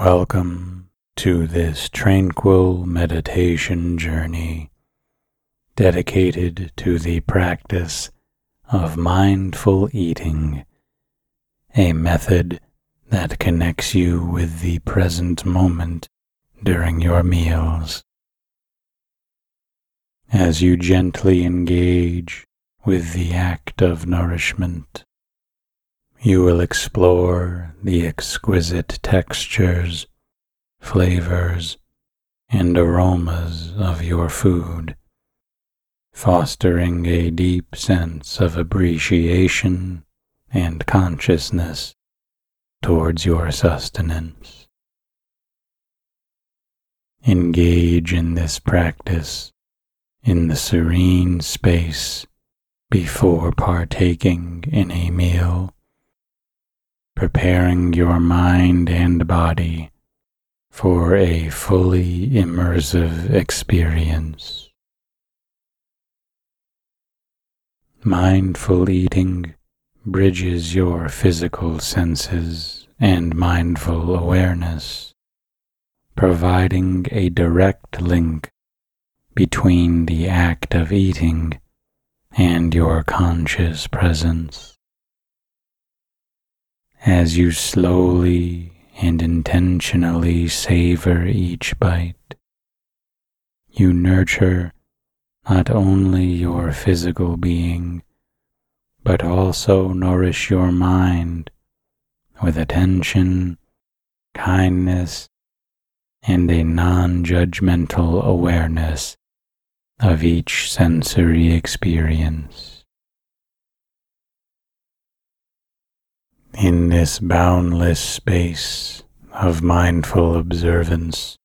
Welcome to this tranquil meditation journey dedicated to the practice of mindful eating, a method that connects you with the present moment during your meals. As you gently engage with the act of nourishment, you will explore the exquisite textures, flavors, and aromas of your food, fostering a deep sense of appreciation and consciousness towards your sustenance. Engage in this practice in the serene space before partaking in a meal preparing your mind and body for a fully immersive experience. Mindful eating bridges your physical senses and mindful awareness, providing a direct link between the act of eating and your conscious presence as you slowly and intentionally savor each bite. You nurture not only your physical being, but also nourish your mind with attention, kindness, and a non judgmental awareness of each sensory experience. In this boundless space of mindful observance,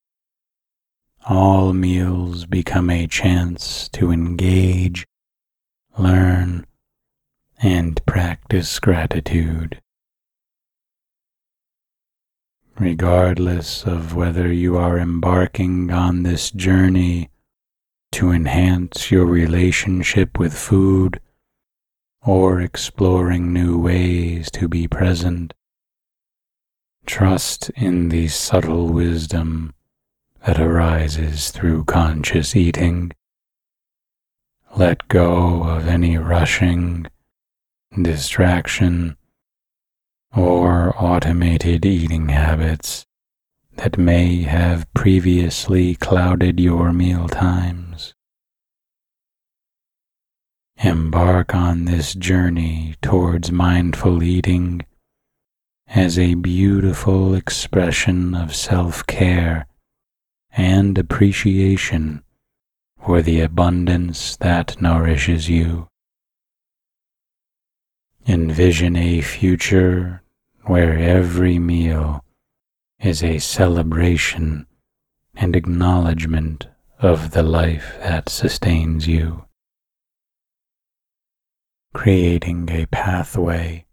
all meals become a chance to engage, learn, and practice gratitude. Regardless of whether you are embarking on this journey to enhance your relationship with food or exploring new ways to be present. Trust in the subtle wisdom that arises through conscious eating. Let go of any rushing, distraction, or automated eating habits that may have previously clouded your meal times. Embark on this journey towards mindful eating as a beautiful expression of self care and appreciation for the abundance that nourishes you. Envision a future where every meal is a celebration and acknowledgement of the life that sustains you creating a pathway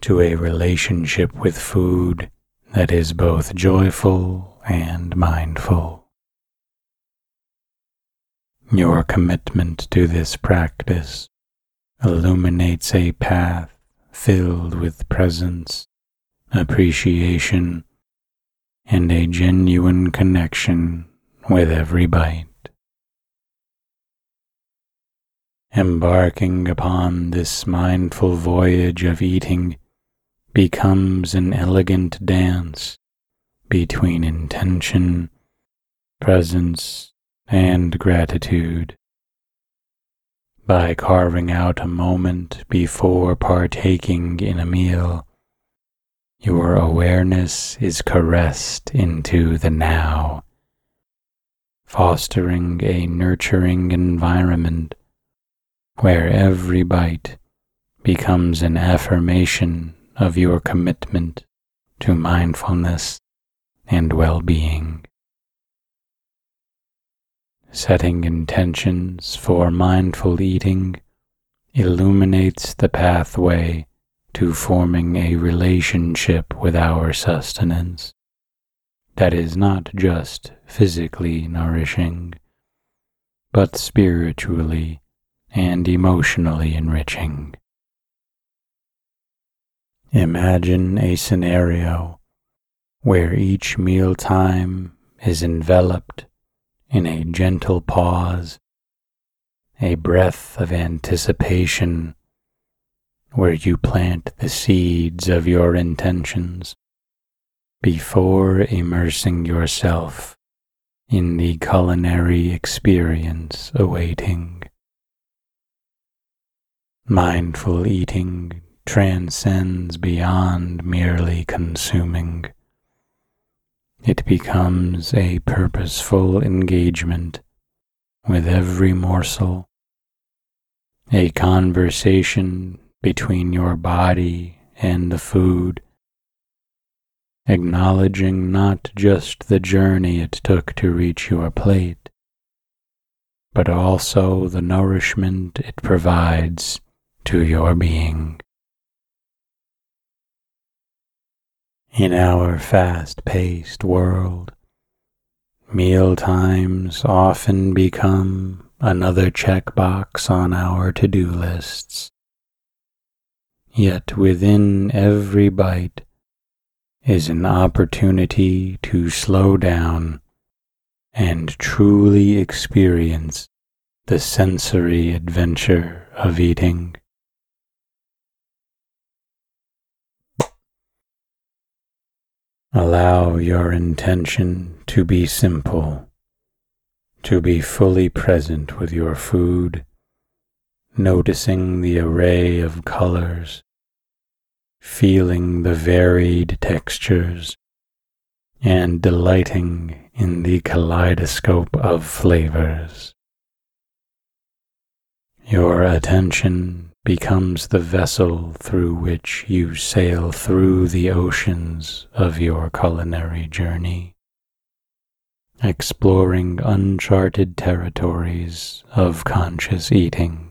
to a relationship with food that is both joyful and mindful. Your commitment to this practice illuminates a path filled with presence, appreciation, and a genuine connection with every bite. Embarking upon this mindful voyage of eating becomes an elegant dance between intention, presence, and gratitude. By carving out a moment before partaking in a meal, your awareness is caressed into the now, fostering a nurturing environment where every bite becomes an affirmation of your commitment to mindfulness and well being. Setting intentions for mindful eating illuminates the pathway to forming a relationship with our sustenance that is not just physically nourishing, but spiritually and emotionally enriching. Imagine a scenario where each mealtime is enveloped in a gentle pause, a breath of anticipation where you plant the seeds of your intentions before immersing yourself in the culinary experience awaiting. Mindful eating transcends beyond merely consuming. It becomes a purposeful engagement with every morsel, a conversation between your body and the food, acknowledging not just the journey it took to reach your plate, but also the nourishment it provides to your being. In our fast paced world, meal times often become another checkbox on our to do lists. Yet within every bite is an opportunity to slow down and truly experience the sensory adventure of eating. Allow your intention to be simple, to be fully present with your food, noticing the array of colors, feeling the varied textures, and delighting in the kaleidoscope of flavors. Your attention becomes the vessel through which you sail through the oceans of your culinary journey, exploring uncharted territories of conscious eating.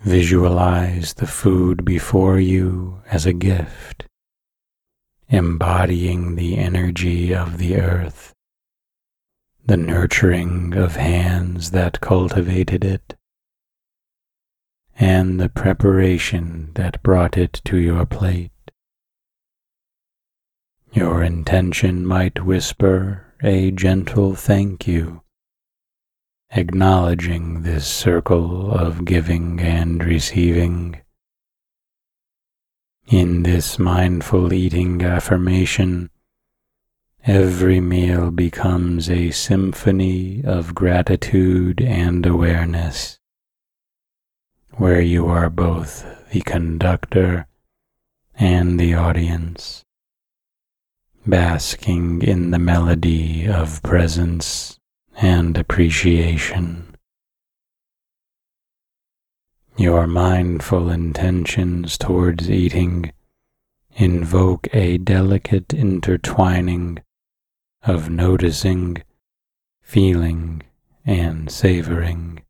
Visualize the food before you as a gift, embodying the energy of the earth the nurturing of hands that cultivated it, and the preparation that brought it to your plate. Your intention might whisper a gentle thank you, acknowledging this circle of giving and receiving. In this mindful eating affirmation, Every meal becomes a symphony of gratitude and awareness, where you are both the conductor and the audience, basking in the melody of presence and appreciation. Your mindful intentions towards eating invoke a delicate intertwining of noticing, feeling, and savoring.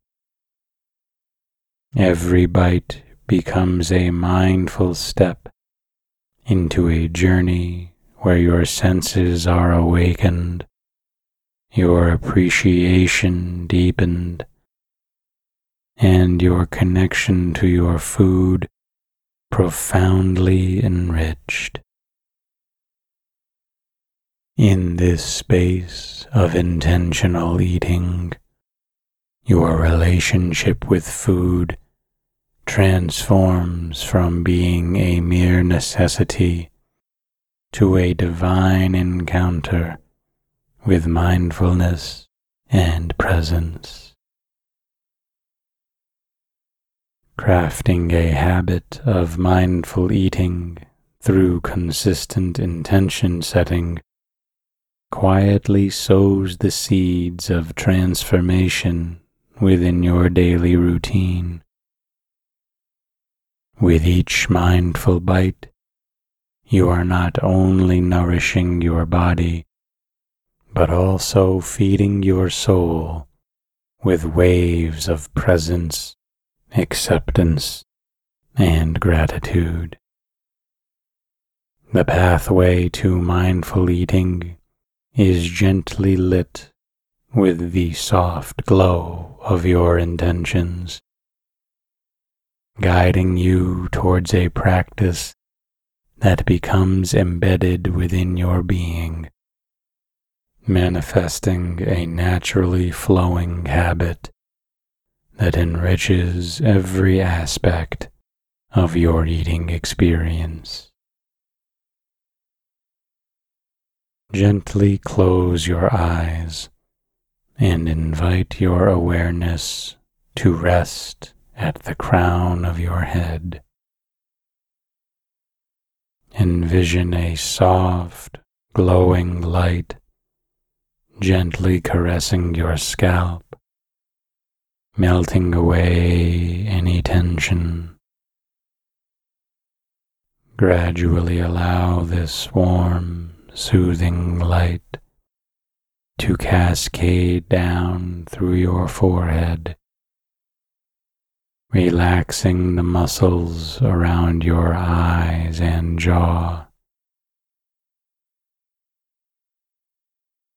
Every bite becomes a mindful step into a journey where your senses are awakened, your appreciation deepened, and your connection to your food profoundly enriched. In this space of intentional eating, your relationship with food transforms from being a mere necessity to a divine encounter with mindfulness and presence. Crafting a habit of mindful eating through consistent intention setting quietly sows the seeds of transformation within your daily routine. With each mindful bite, you are not only nourishing your body, but also feeding your soul with waves of presence, acceptance, and gratitude. The pathway to mindful eating is gently lit with the soft glow of your intentions, guiding you towards a practice that becomes embedded within your being, manifesting a naturally flowing habit that enriches every aspect of your eating experience. Gently close your eyes and invite your awareness to rest at the crown of your head. Envision a soft, glowing light gently caressing your scalp, melting away any tension. Gradually allow this warm, soothing light to cascade down through your forehead, relaxing the muscles around your eyes and jaw.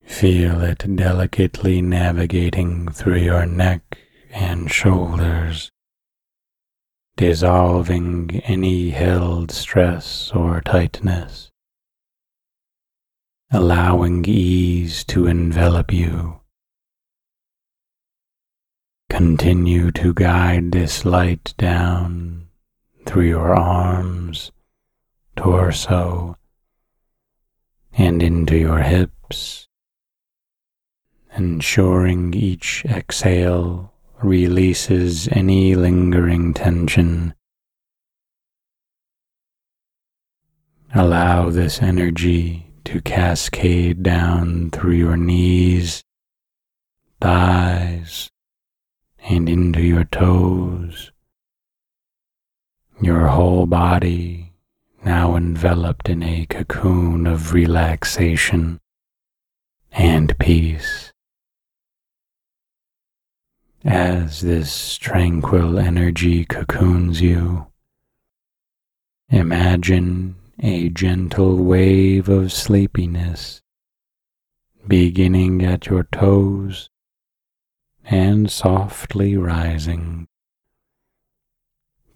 Feel it delicately navigating through your neck and shoulders, dissolving any held stress or tightness, allowing ease to envelop you. Continue to guide this light down through your arms, torso, and into your hips ensuring each exhale releases any lingering tension. Allow this energy to cascade down through your knees, thighs, and into your toes. Your whole body now enveloped in a cocoon of relaxation and peace. As this tranquil energy cocoons you, imagine a gentle wave of sleepiness beginning at your toes and softly rising,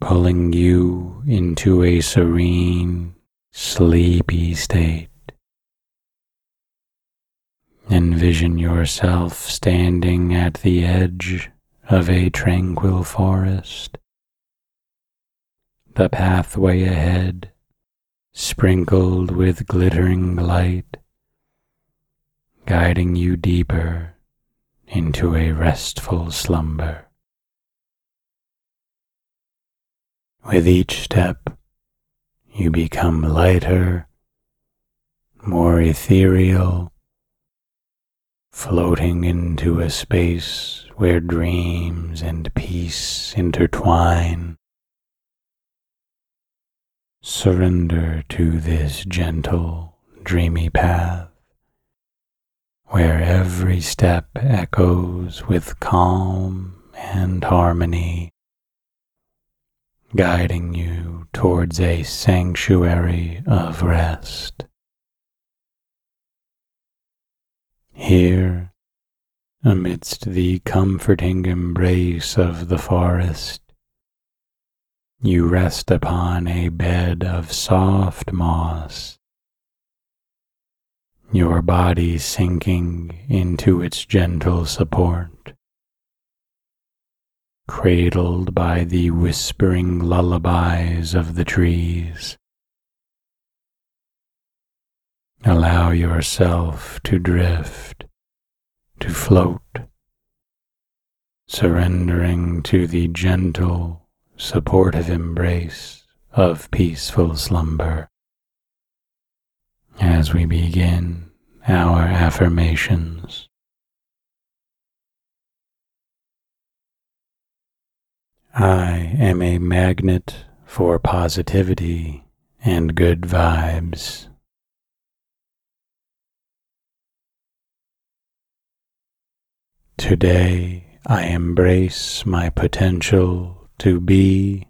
pulling you into a serene, sleepy state. Envision yourself standing at the edge of a tranquil forest. The pathway ahead, sprinkled with glittering light, guiding you deeper into a restful slumber. With each step, you become lighter, more ethereal, floating into a space where dreams and peace intertwine. Surrender to this gentle, dreamy path, where every step echoes with calm and harmony, guiding you towards a sanctuary of rest. Here, amidst the comforting embrace of the forest, you rest upon a bed of soft moss, your body sinking into its gentle support, cradled by the whispering lullabies of the trees. Allow yourself to drift, to float, surrendering to the gentle, supportive embrace of peaceful slumber. As we begin our affirmations, I am a magnet for positivity and good vibes. Today I embrace my potential to be,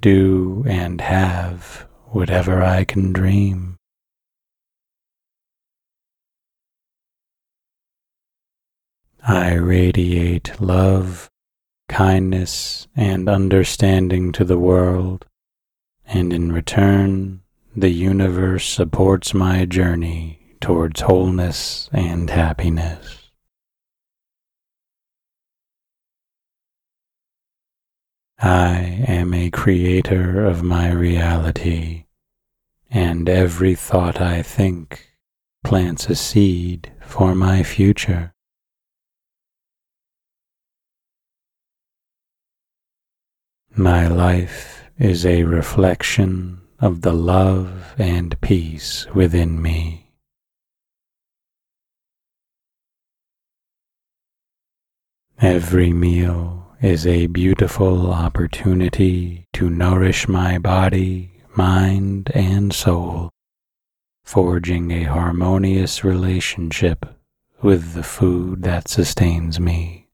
do, and have whatever I can dream. I radiate love, kindness, and understanding to the world, and in return, the universe supports my journey towards wholeness and happiness. I am a creator of my reality, and every thought I think plants a seed for my future. My life is a reflection of the love and peace within me. Every meal is a beautiful opportunity to nourish my body, mind, and soul, forging a harmonious relationship with the food that sustains me.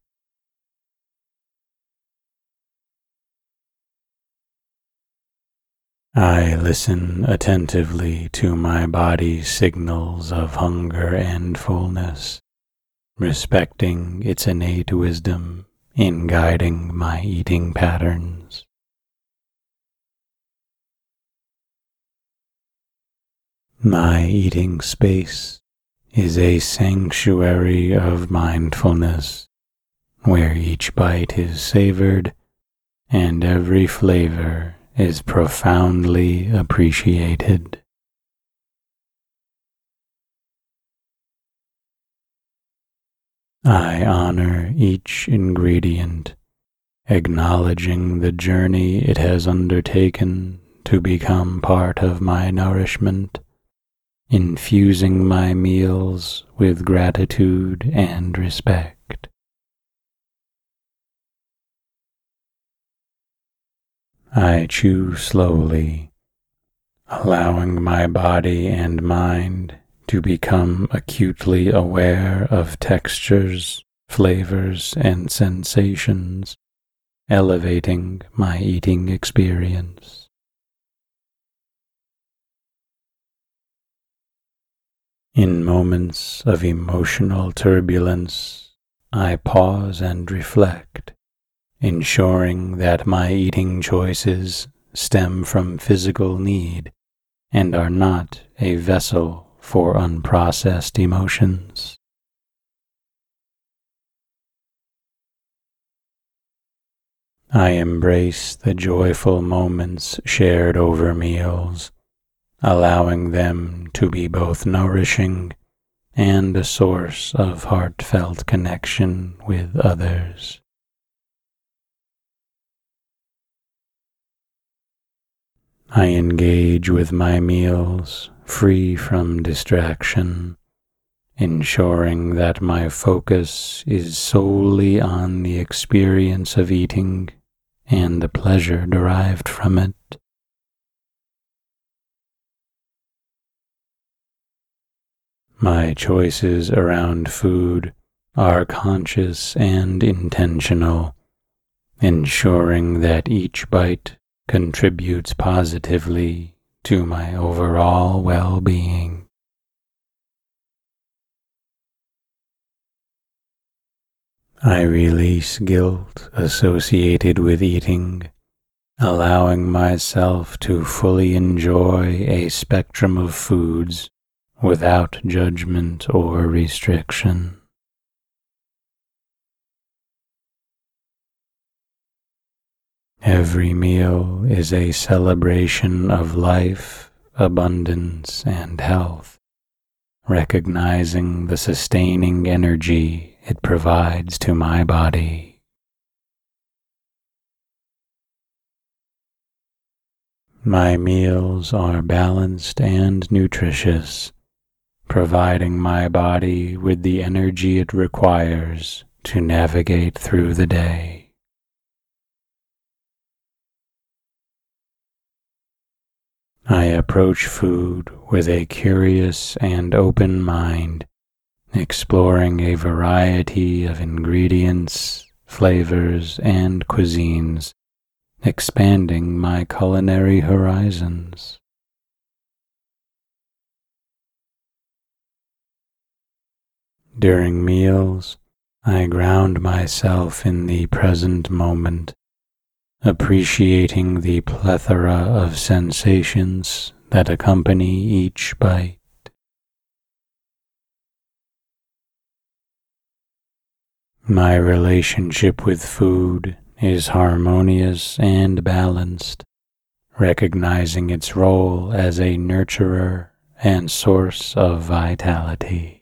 I listen attentively to my body's signals of hunger and fullness, respecting its innate wisdom in guiding my eating patterns. My eating space is a sanctuary of mindfulness where each bite is savored and every flavor is profoundly appreciated. I honor each ingredient, acknowledging the journey it has undertaken to become part of my nourishment, infusing my meals with gratitude and respect. I chew slowly, allowing my body and mind to become acutely aware of textures, flavors, and sensations, elevating my eating experience. In moments of emotional turbulence, I pause and reflect ensuring that my eating choices stem from physical need and are not a vessel for unprocessed emotions. I embrace the joyful moments shared over meals, allowing them to be both nourishing and a source of heartfelt connection with others. I engage with my meals free from distraction, ensuring that my focus is solely on the experience of eating and the pleasure derived from it. My choices around food are conscious and intentional, ensuring that each bite contributes positively to my overall well being. I release guilt associated with eating, allowing myself to fully enjoy a spectrum of foods without judgment or restriction. Every meal is a celebration of life, abundance, and health, recognizing the sustaining energy it provides to my body. My meals are balanced and nutritious, providing my body with the energy it requires to navigate through the day. I approach food with a curious and open mind, exploring a variety of ingredients, flavors, and cuisines, expanding my culinary horizons. During meals, I ground myself in the present moment appreciating the plethora of sensations that accompany each bite. My relationship with food is harmonious and balanced, recognizing its role as a nurturer and source of vitality.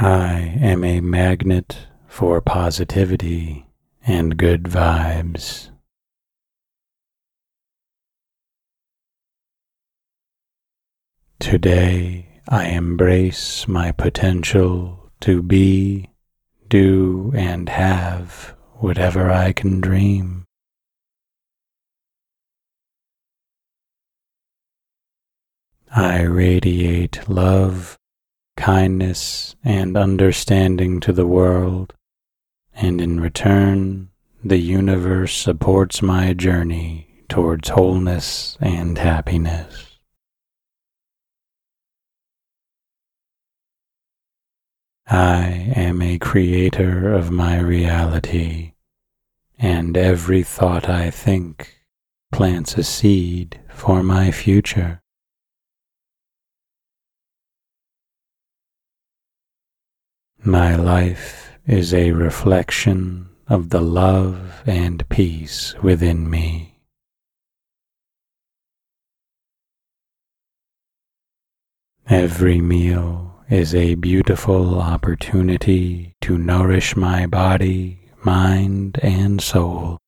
I am a magnet for positivity and good vibes. Today, I embrace my potential to be, do, and have whatever I can dream. I radiate love, kindness, and understanding to the world, and in return, the universe supports my journey towards wholeness and happiness. I am a creator of my reality, and every thought I think plants a seed for my future. My life is a reflection of the love and peace within me. Every meal is a beautiful opportunity to nourish my body, mind, and soul,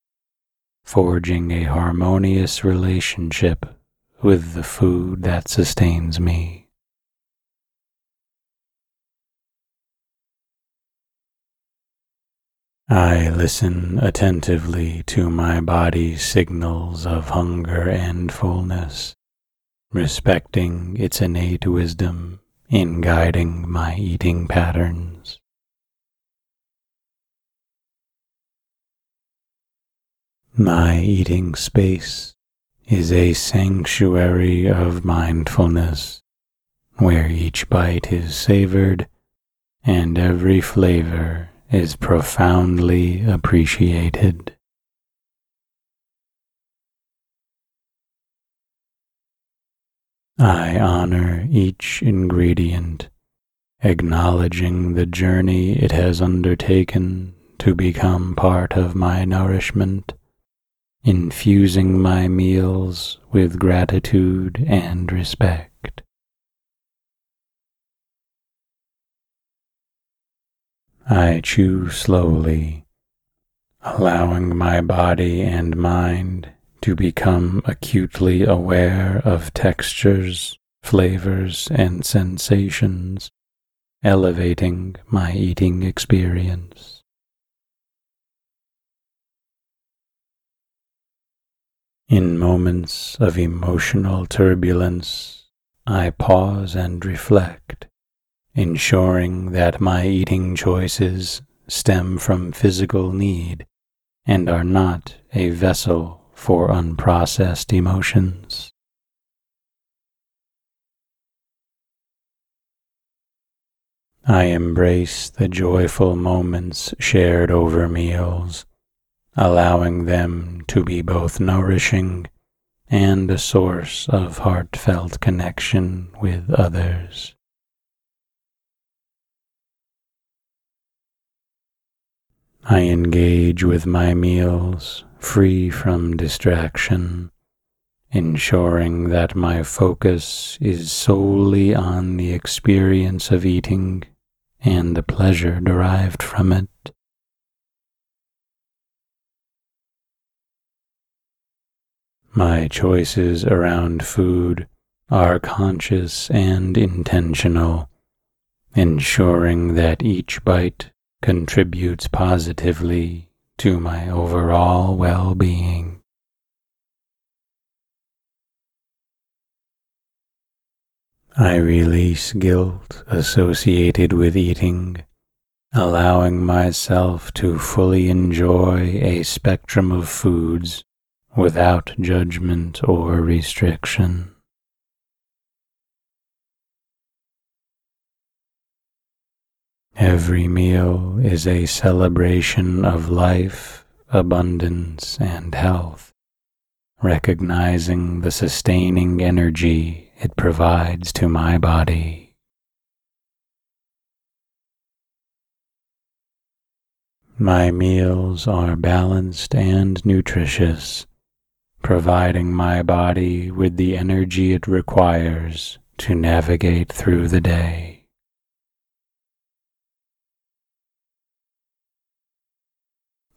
forging a harmonious relationship with the food that sustains me. I listen attentively to my body's signals of hunger and fullness, respecting its innate wisdom in guiding my eating patterns. My eating space is a sanctuary of mindfulness where each bite is savored and every flavor is profoundly appreciated. I honor each ingredient, acknowledging the journey it has undertaken to become part of my nourishment, infusing my meals with gratitude and respect. I chew slowly, allowing my body and mind to become acutely aware of textures, flavors, and sensations, elevating my eating experience. In moments of emotional turbulence, I pause and reflect, ensuring that my eating choices stem from physical need and are not a vessel for unprocessed emotions. I embrace the joyful moments shared over meals, allowing them to be both nourishing and a source of heartfelt connection with others. I engage with my meals free from distraction, ensuring that my focus is solely on the experience of eating and the pleasure derived from it. My choices around food are conscious and intentional, ensuring that each bite contributes positively to my overall well being. I release guilt associated with eating, allowing myself to fully enjoy a spectrum of foods without judgment or restriction. Every meal is a celebration of life, abundance, and health, recognizing the sustaining energy it provides to my body. My meals are balanced and nutritious, providing my body with the energy it requires to navigate through the day.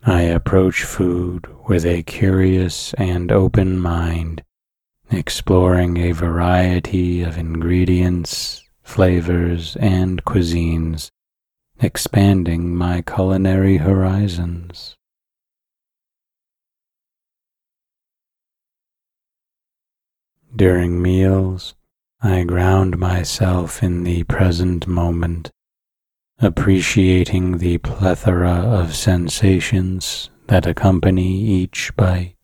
I approach food with a curious and open mind, exploring a variety of ingredients, flavors, and cuisines, expanding my culinary horizons. During meals, I ground myself in the present moment appreciating the plethora of sensations that accompany each bite.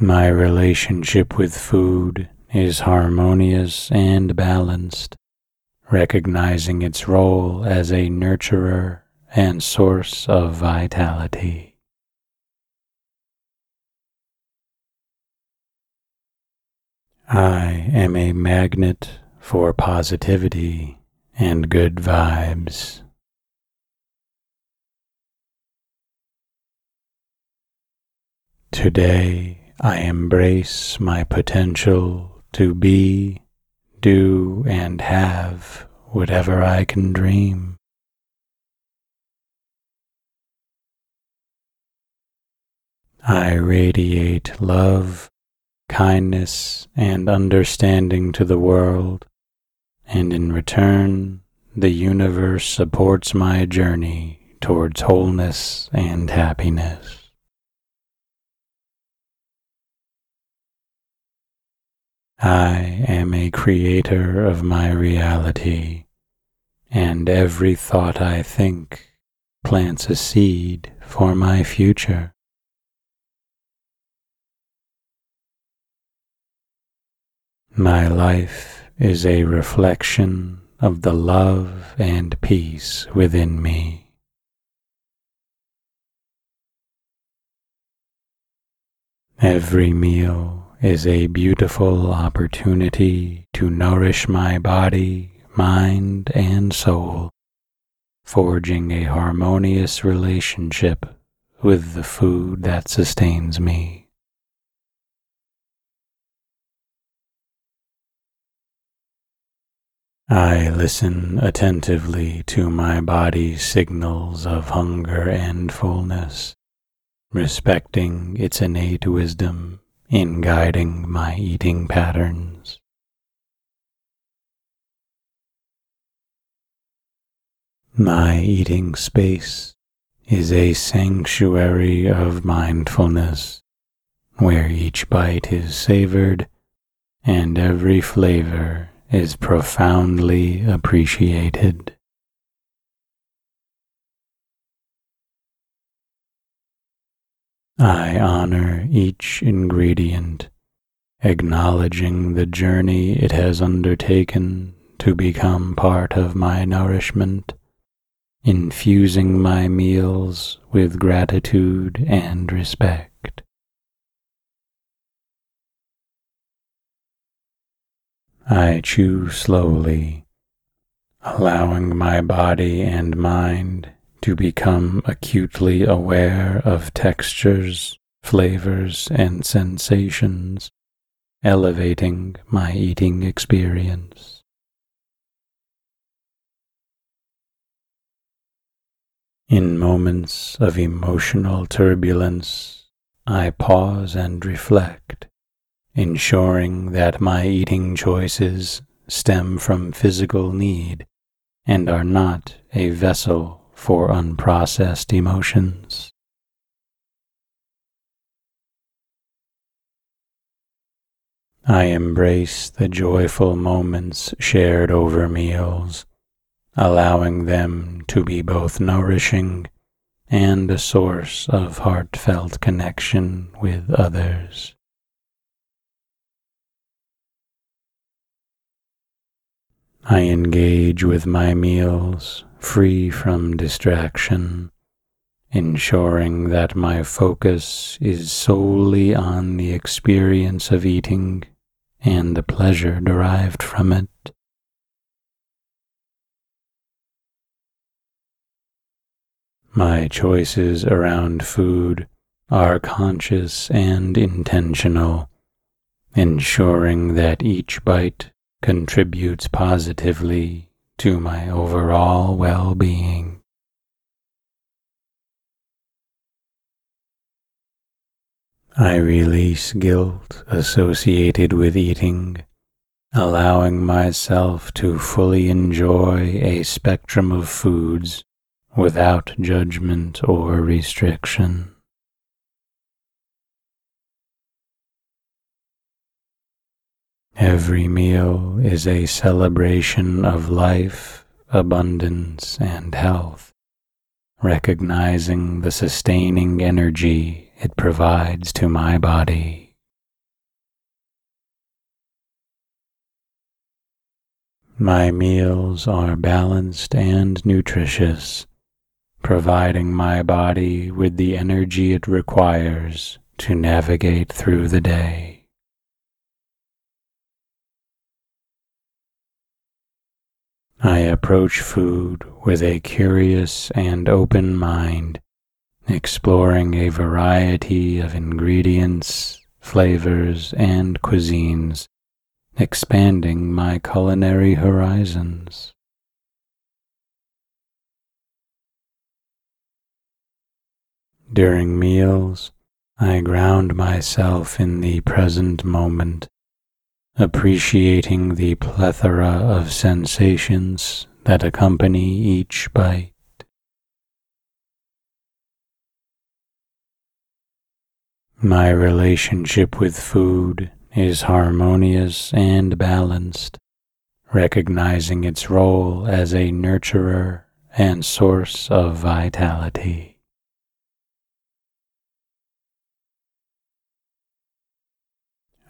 My relationship with food is harmonious and balanced, recognizing its role as a nurturer and source of vitality. I am a magnet for positivity and good vibes. Today I embrace my potential to be, do, and have whatever I can dream. I radiate love kindness, and understanding to the world, and in return, the universe supports my journey towards wholeness and happiness. I am a creator of my reality, and every thought I think plants a seed for my future. My life is a reflection of the love and peace within me. Every meal is a beautiful opportunity to nourish my body, mind, and soul, forging a harmonious relationship with the food that sustains me. I listen attentively to my body's signals of hunger and fullness, respecting its innate wisdom in guiding my eating patterns. My eating space is a sanctuary of mindfulness where each bite is savored and every flavor is profoundly appreciated. I honor each ingredient, acknowledging the journey it has undertaken to become part of my nourishment, infusing my meals with gratitude and respect. I chew slowly, allowing my body and mind to become acutely aware of textures, flavors, and sensations, elevating my eating experience. In moments of emotional turbulence, I pause and reflect ensuring that my eating choices stem from physical need and are not a vessel for unprocessed emotions. I embrace the joyful moments shared over meals, allowing them to be both nourishing and a source of heartfelt connection with others. I engage with my meals free from distraction, ensuring that my focus is solely on the experience of eating and the pleasure derived from it. My choices around food are conscious and intentional, ensuring that each bite contributes positively to my overall well being. I release guilt associated with eating, allowing myself to fully enjoy a spectrum of foods without judgment or restriction. Every meal is a celebration of life, abundance, and health, recognizing the sustaining energy it provides to my body. My meals are balanced and nutritious, providing my body with the energy it requires to navigate through the day. I approach food with a curious and open mind, exploring a variety of ingredients, flavors, and cuisines, expanding my culinary horizons. During meals, I ground myself in the present moment, appreciating the plethora of sensations that accompany each bite. My relationship with food is harmonious and balanced, recognizing its role as a nurturer and source of vitality.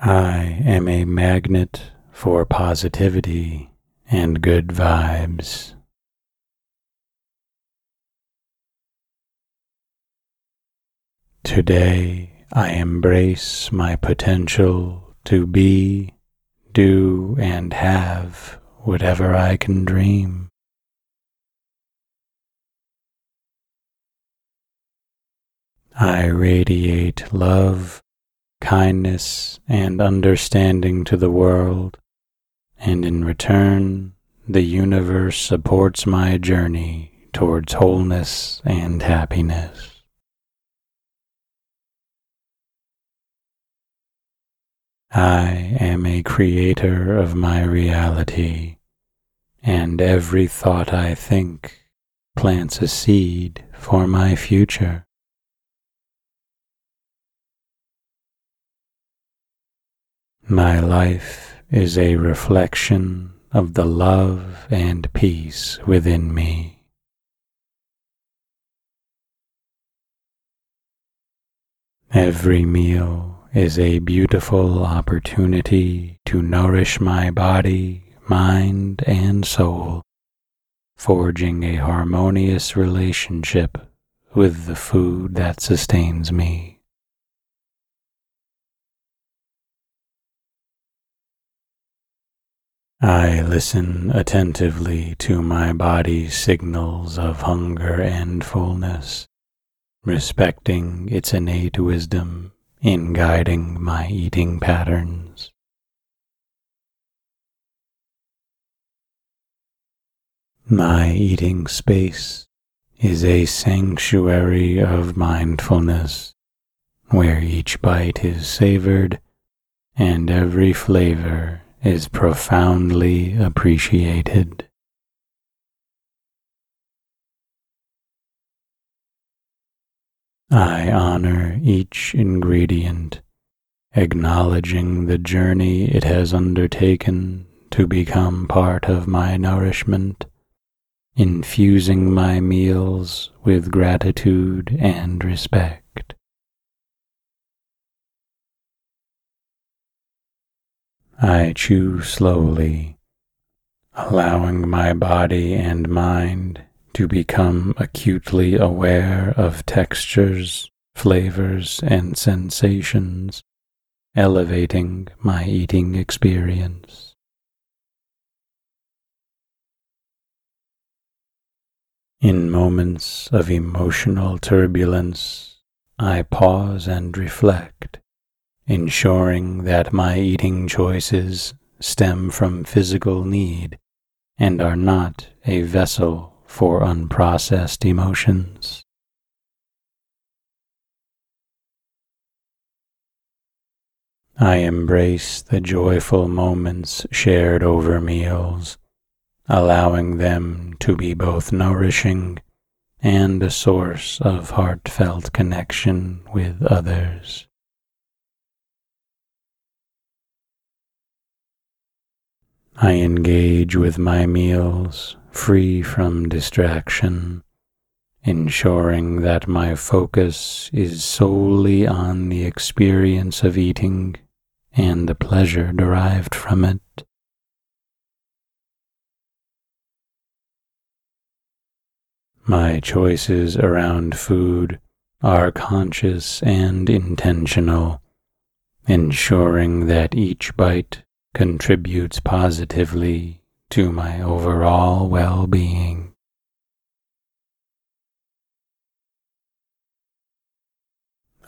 I am a magnet for positivity and good vibes. Today I embrace my potential to be, do, and have whatever I can dream. I radiate love kindness, and understanding to the world, and in return, the universe supports my journey towards wholeness and happiness. I am a creator of my reality, and every thought I think plants a seed for my future. My life is a reflection of the love and peace within me. Every meal is a beautiful opportunity to nourish my body, mind, and soul, forging a harmonious relationship with the food that sustains me. I listen attentively to my body's signals of hunger and fullness, respecting its innate wisdom in guiding my eating patterns. My eating space is a sanctuary of mindfulness where each bite is savored and every flavor is profoundly appreciated. I honor each ingredient, acknowledging the journey it has undertaken to become part of my nourishment, infusing my meals with gratitude and respect. I chew slowly, allowing my body and mind to become acutely aware of textures, flavors, and sensations, elevating my eating experience. In moments of emotional turbulence, I pause and reflect, ensuring that my eating choices stem from physical need and are not a vessel for unprocessed emotions. I embrace the joyful moments shared over meals, allowing them to be both nourishing and a source of heartfelt connection with others. I engage with my meals free from distraction, ensuring that my focus is solely on the experience of eating and the pleasure derived from it. My choices around food are conscious and intentional, ensuring that each bite contributes positively to my overall well being.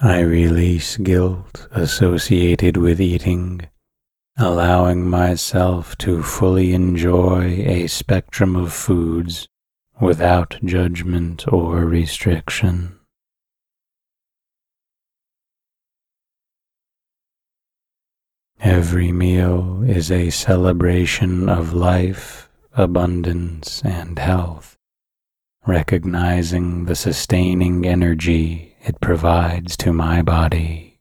I release guilt associated with eating, allowing myself to fully enjoy a spectrum of foods without judgment or restriction. Every meal is a celebration of life, abundance, and health, recognizing the sustaining energy it provides to my body.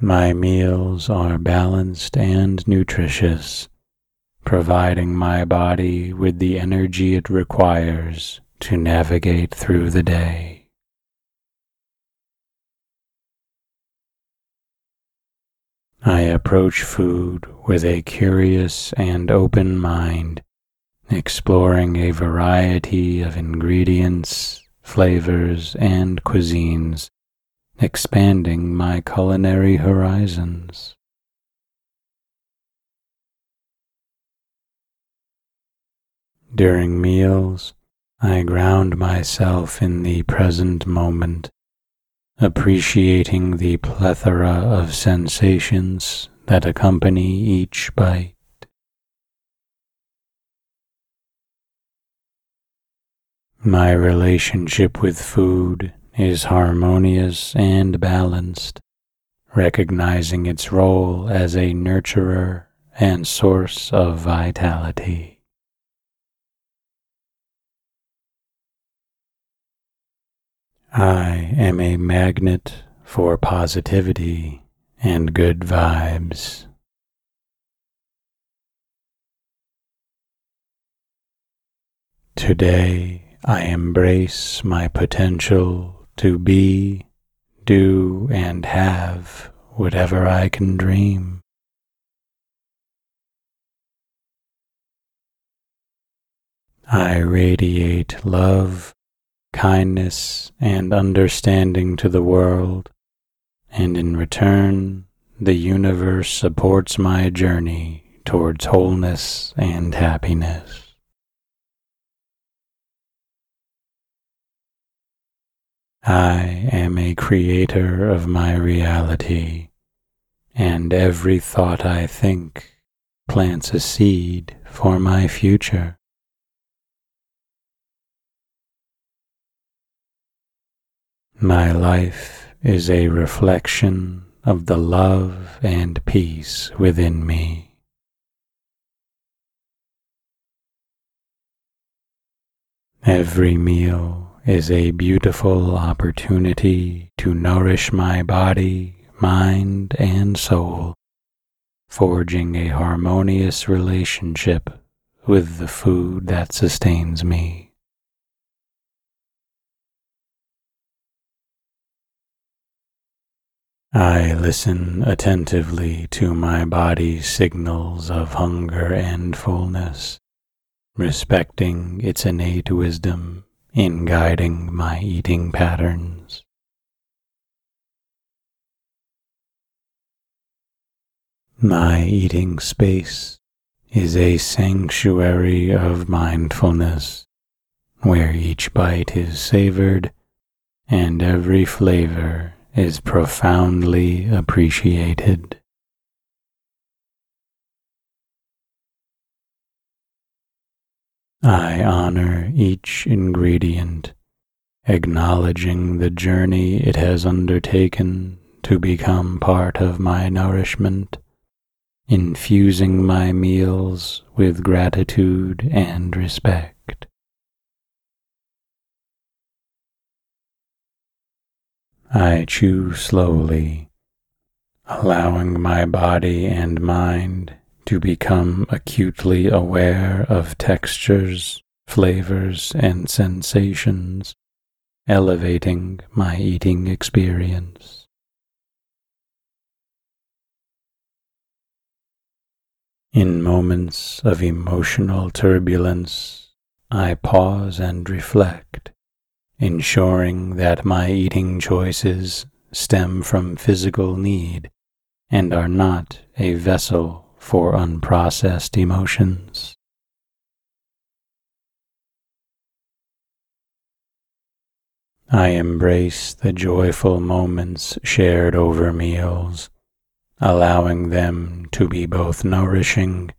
My meals are balanced and nutritious, providing my body with the energy it requires to navigate through the day. I approach food with a curious and open mind, exploring a variety of ingredients, flavors, and cuisines, expanding my culinary horizons. During meals, I ground myself in the present moment appreciating the plethora of sensations that accompany each bite. My relationship with food is harmonious and balanced, recognizing its role as a nurturer and source of vitality. I am a magnet for positivity and good vibes. Today I embrace my potential to be, do, and have whatever I can dream. I radiate love kindness, and understanding to the world, and in return, the universe supports my journey towards wholeness and happiness. I am a creator of my reality, and every thought I think plants a seed for my future. My life is a reflection of the love and peace within me. Every meal is a beautiful opportunity to nourish my body, mind, and soul, forging a harmonious relationship with the food that sustains me. I listen attentively to my body's signals of hunger and fullness, respecting its innate wisdom in guiding my eating patterns. My eating space is a sanctuary of mindfulness where each bite is savored and every flavor is profoundly appreciated. I honor each ingredient, acknowledging the journey it has undertaken to become part of my nourishment, infusing my meals with gratitude and respect. I chew slowly, allowing my body and mind to become acutely aware of textures, flavors, and sensations, elevating my eating experience. In moments of emotional turbulence, I pause and reflect ensuring that my eating choices stem from physical need and are not a vessel for unprocessed emotions. I embrace the joyful moments shared over meals, allowing them to be both nourishing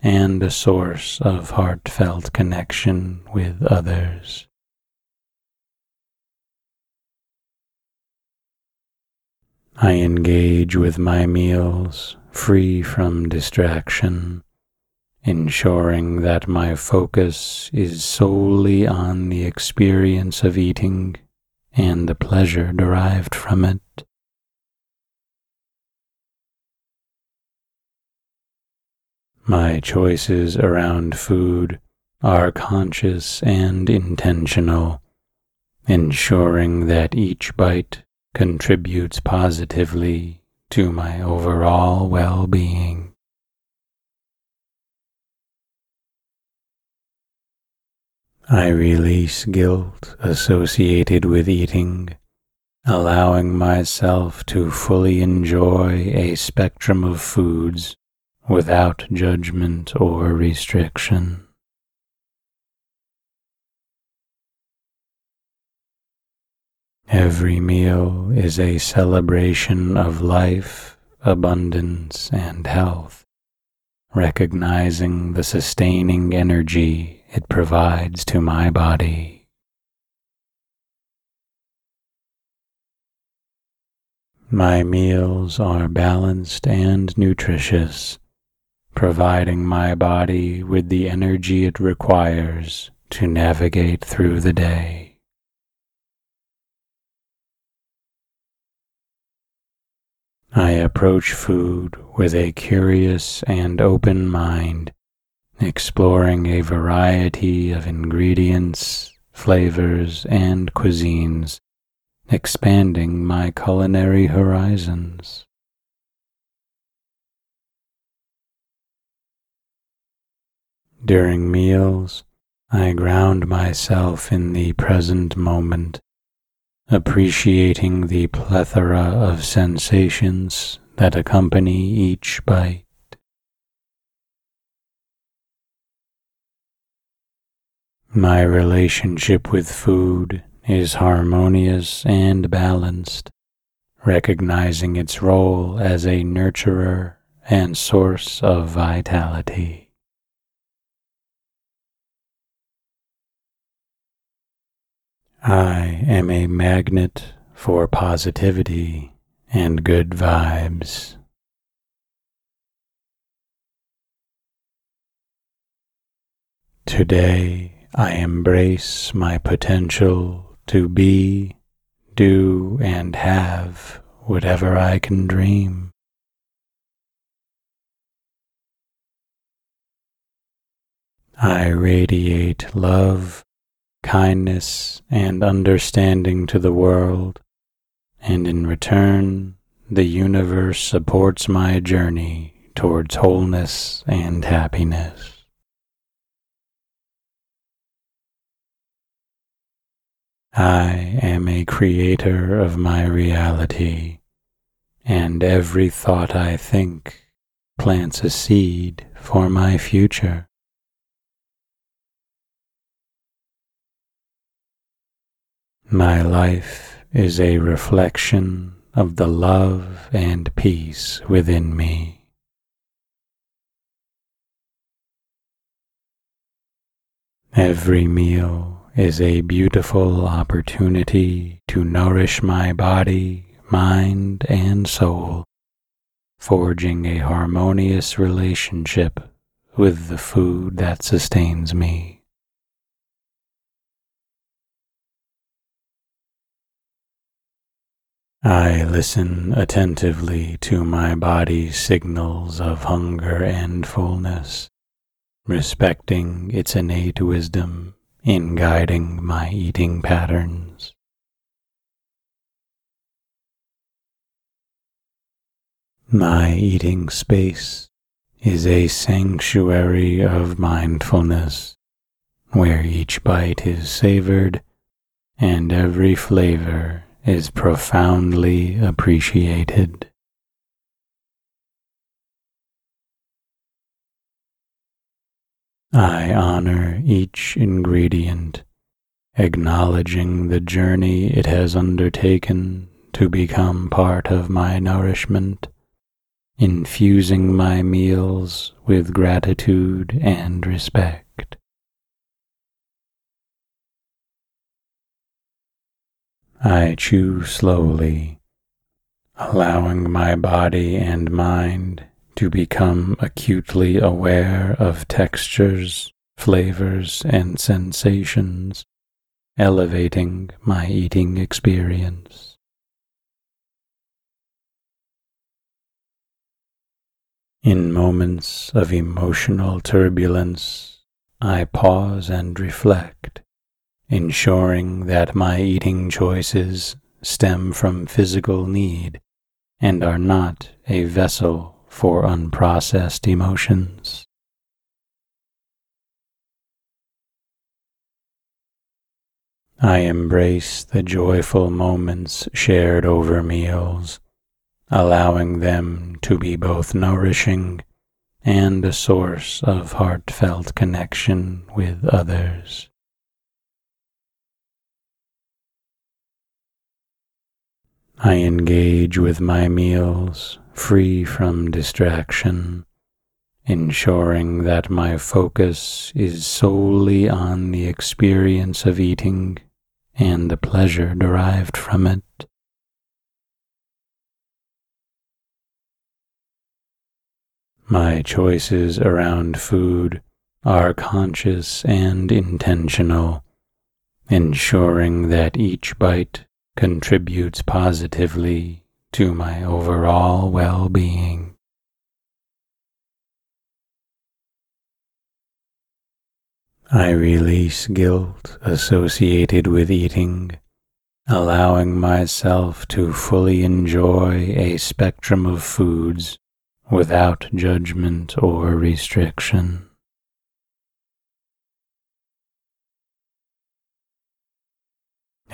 and a source of heartfelt connection with others. I engage with my meals free from distraction, ensuring that my focus is solely on the experience of eating and the pleasure derived from it. My choices around food are conscious and intentional, ensuring that each bite contributes positively to my overall well being. I release guilt associated with eating, allowing myself to fully enjoy a spectrum of foods without judgment or restriction. Every meal is a celebration of life, abundance, and health, recognizing the sustaining energy it provides to my body. My meals are balanced and nutritious, providing my body with the energy it requires to navigate through the day. I approach food with a curious and open mind, exploring a variety of ingredients, flavors, and cuisines, expanding my culinary horizons. During meals, I ground myself in the present moment appreciating the plethora of sensations that accompany each bite. My relationship with food is harmonious and balanced, recognizing its role as a nurturer and source of vitality. I am a magnet for positivity and good vibes. Today I embrace my potential to be, do, and have whatever I can dream. I radiate love kindness, and understanding to the world, and in return, the universe supports my journey towards wholeness and happiness. I am a creator of my reality, and every thought I think plants a seed for my future. My life is a reflection of the love and peace within me. Every meal is a beautiful opportunity to nourish my body, mind, and soul, forging a harmonious relationship with the food that sustains me. I listen attentively to my body's signals of hunger and fullness, respecting its innate wisdom in guiding my eating patterns. My eating space is a sanctuary of mindfulness where each bite is savored and every flavor is profoundly appreciated. I honor each ingredient, acknowledging the journey it has undertaken to become part of my nourishment, infusing my meals with gratitude and respect. I chew slowly, allowing my body and mind to become acutely aware of textures, flavors, and sensations, elevating my eating experience. In moments of emotional turbulence, I pause and reflect, ensuring that my eating choices stem from physical need and are not a vessel for unprocessed emotions. I embrace the joyful moments shared over meals, allowing them to be both nourishing and a source of heartfelt connection with others. I engage with my meals free from distraction, ensuring that my focus is solely on the experience of eating and the pleasure derived from it. My choices around food are conscious and intentional, ensuring that each bite contributes positively to my overall well being. I release guilt associated with eating, allowing myself to fully enjoy a spectrum of foods without judgment or restriction.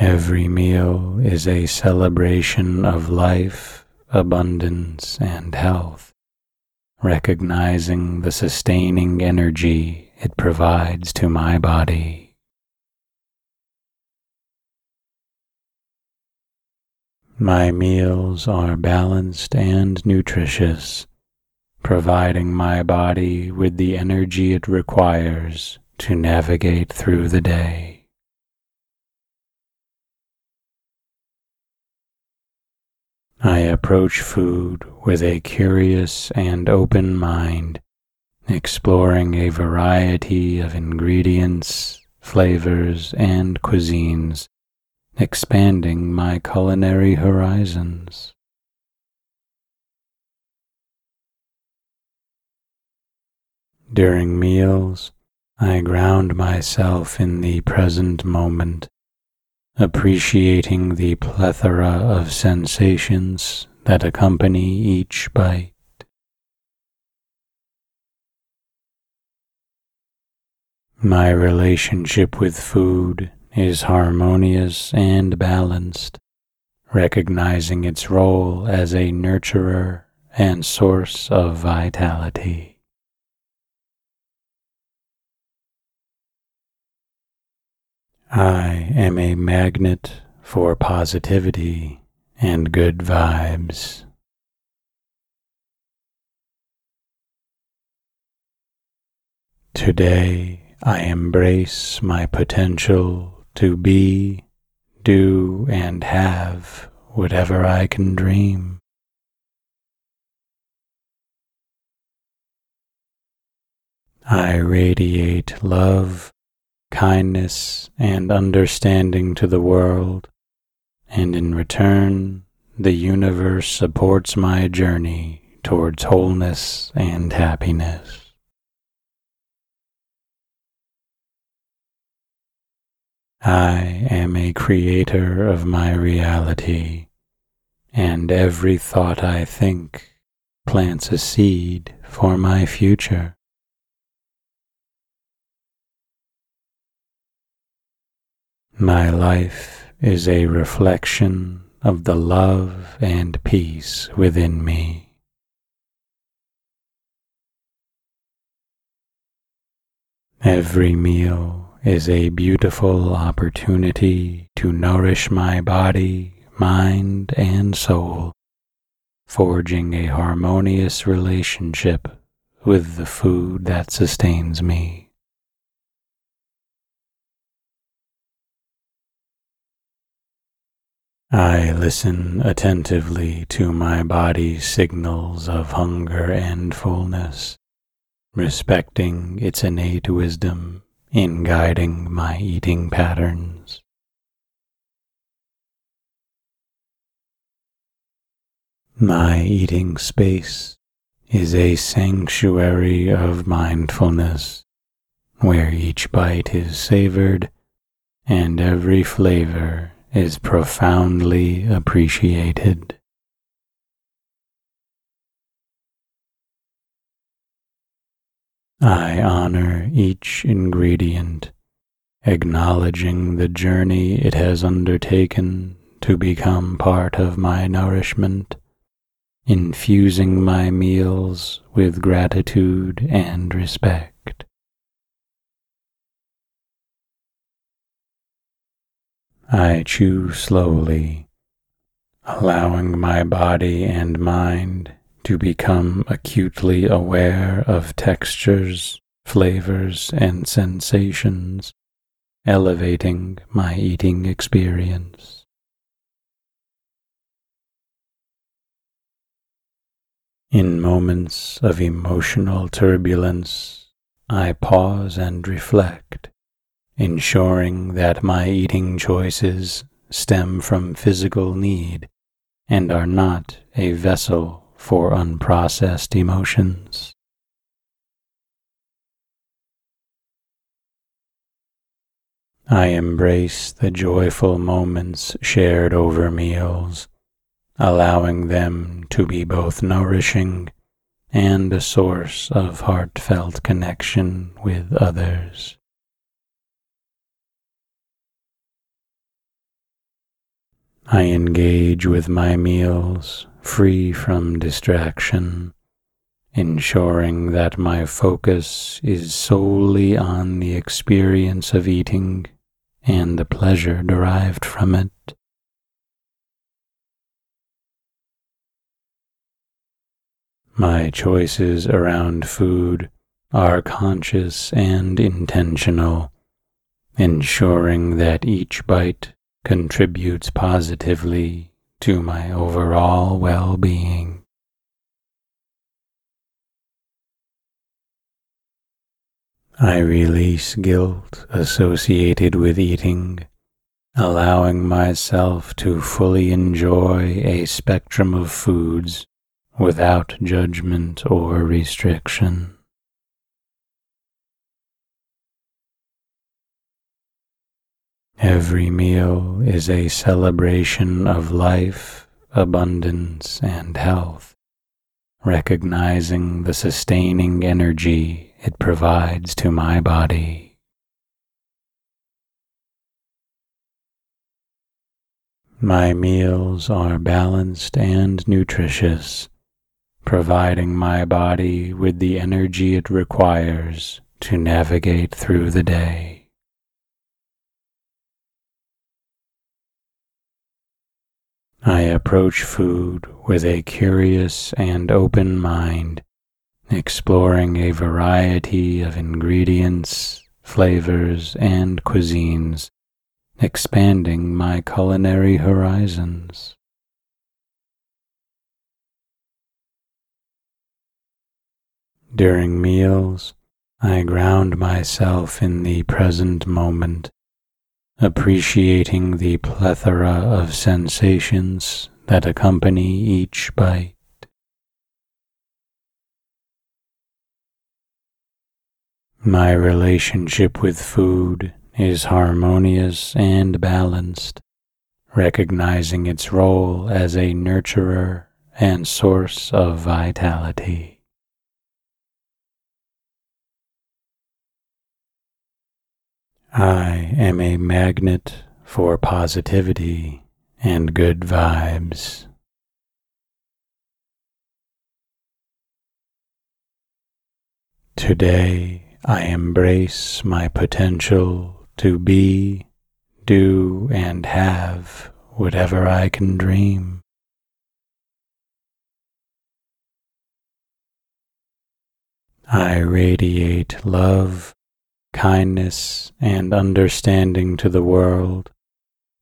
Every meal is a celebration of life, abundance, and health, recognizing the sustaining energy it provides to my body. My meals are balanced and nutritious, providing my body with the energy it requires to navigate through the day. I approach food with a curious and open mind, exploring a variety of ingredients, flavors, and cuisines, expanding my culinary horizons. During meals, I ground myself in the present moment appreciating the plethora of sensations that accompany each bite. My relationship with food is harmonious and balanced, recognizing its role as a nurturer and source of vitality. I am a magnet for positivity and good vibes. Today I embrace my potential to be, do, and have whatever I can dream. I radiate love, kindness, and understanding to the world, and in return, the universe supports my journey towards wholeness and happiness. I am a creator of my reality, and every thought I think plants a seed for my future. My life is a reflection of the love and peace within me. Every meal is a beautiful opportunity to nourish my body, mind, and soul, forging a harmonious relationship with the food that sustains me. I listen attentively to my body's signals of hunger and fullness, respecting its innate wisdom in guiding my eating patterns. My eating space is a sanctuary of mindfulness where each bite is savored and every flavor is profoundly appreciated. I honor each ingredient, acknowledging the journey it has undertaken to become part of my nourishment, infusing my meals with gratitude and respect. I chew slowly, allowing my body and mind to become acutely aware of textures, flavors, and sensations, elevating my eating experience. In moments of emotional turbulence, I pause and reflect ensuring that my eating choices stem from physical need and are not a vessel for unprocessed emotions. I embrace the joyful moments shared over meals, allowing them to be both nourishing and a source of heartfelt connection with others. I engage with my meals free from distraction, ensuring that my focus is solely on the experience of eating and the pleasure derived from it. My choices around food are conscious and intentional, ensuring that each bite contributes positively to my overall well being. I release guilt associated with eating, allowing myself to fully enjoy a spectrum of foods without judgment or restriction. Every meal is a celebration of life, abundance, and health, recognizing the sustaining energy it provides to my body. My meals are balanced and nutritious, providing my body with the energy it requires to navigate through the day. I approach food with a curious and open mind, exploring a variety of ingredients, flavors, and cuisines, expanding my culinary horizons. During meals, I ground myself in the present moment appreciating the plethora of sensations that accompany each bite. My relationship with food is harmonious and balanced, recognizing its role as a nurturer and source of vitality. I am a magnet for positivity and good vibes. Today I embrace my potential to be, do, and have whatever I can dream. I radiate love kindness, and understanding to the world,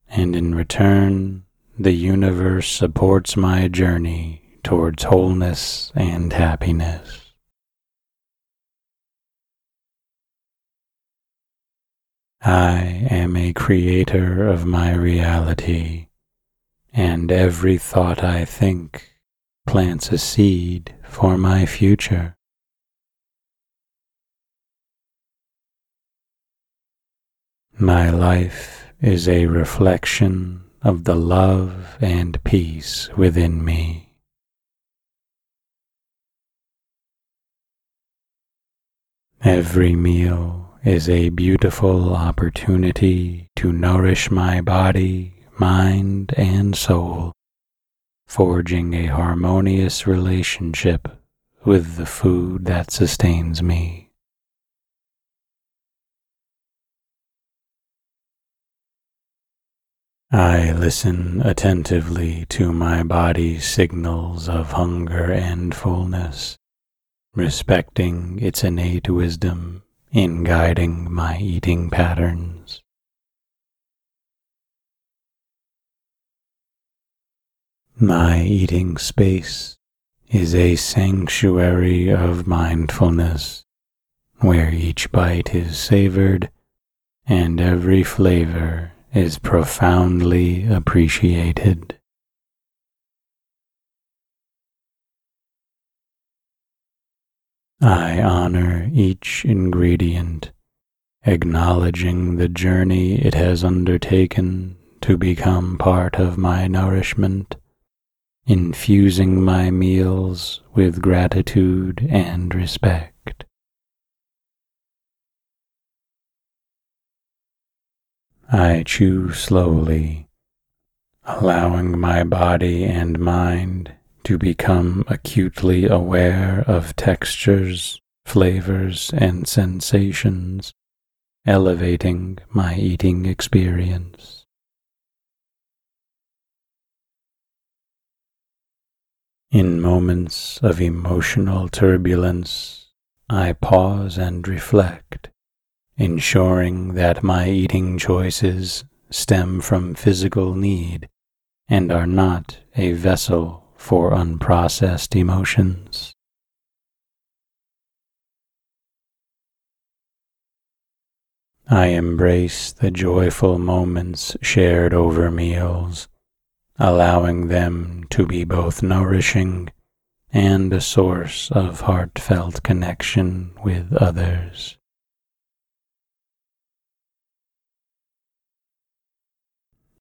and in return, the universe supports my journey towards wholeness and happiness. I am a creator of my reality, and every thought I think plants a seed for my future. My life is a reflection of the love and peace within me. Every meal is a beautiful opportunity to nourish my body, mind, and soul, forging a harmonious relationship with the food that sustains me. I listen attentively to my body's signals of hunger and fullness, respecting its innate wisdom in guiding my eating patterns. My eating space is a sanctuary of mindfulness where each bite is savored and every flavor is profoundly appreciated. I honor each ingredient, acknowledging the journey it has undertaken to become part of my nourishment, infusing my meals with gratitude and respect. I chew slowly, allowing my body and mind to become acutely aware of textures, flavors, and sensations, elevating my eating experience. In moments of emotional turbulence, I pause and reflect ensuring that my eating choices stem from physical need and are not a vessel for unprocessed emotions. I embrace the joyful moments shared over meals, allowing them to be both nourishing and a source of heartfelt connection with others.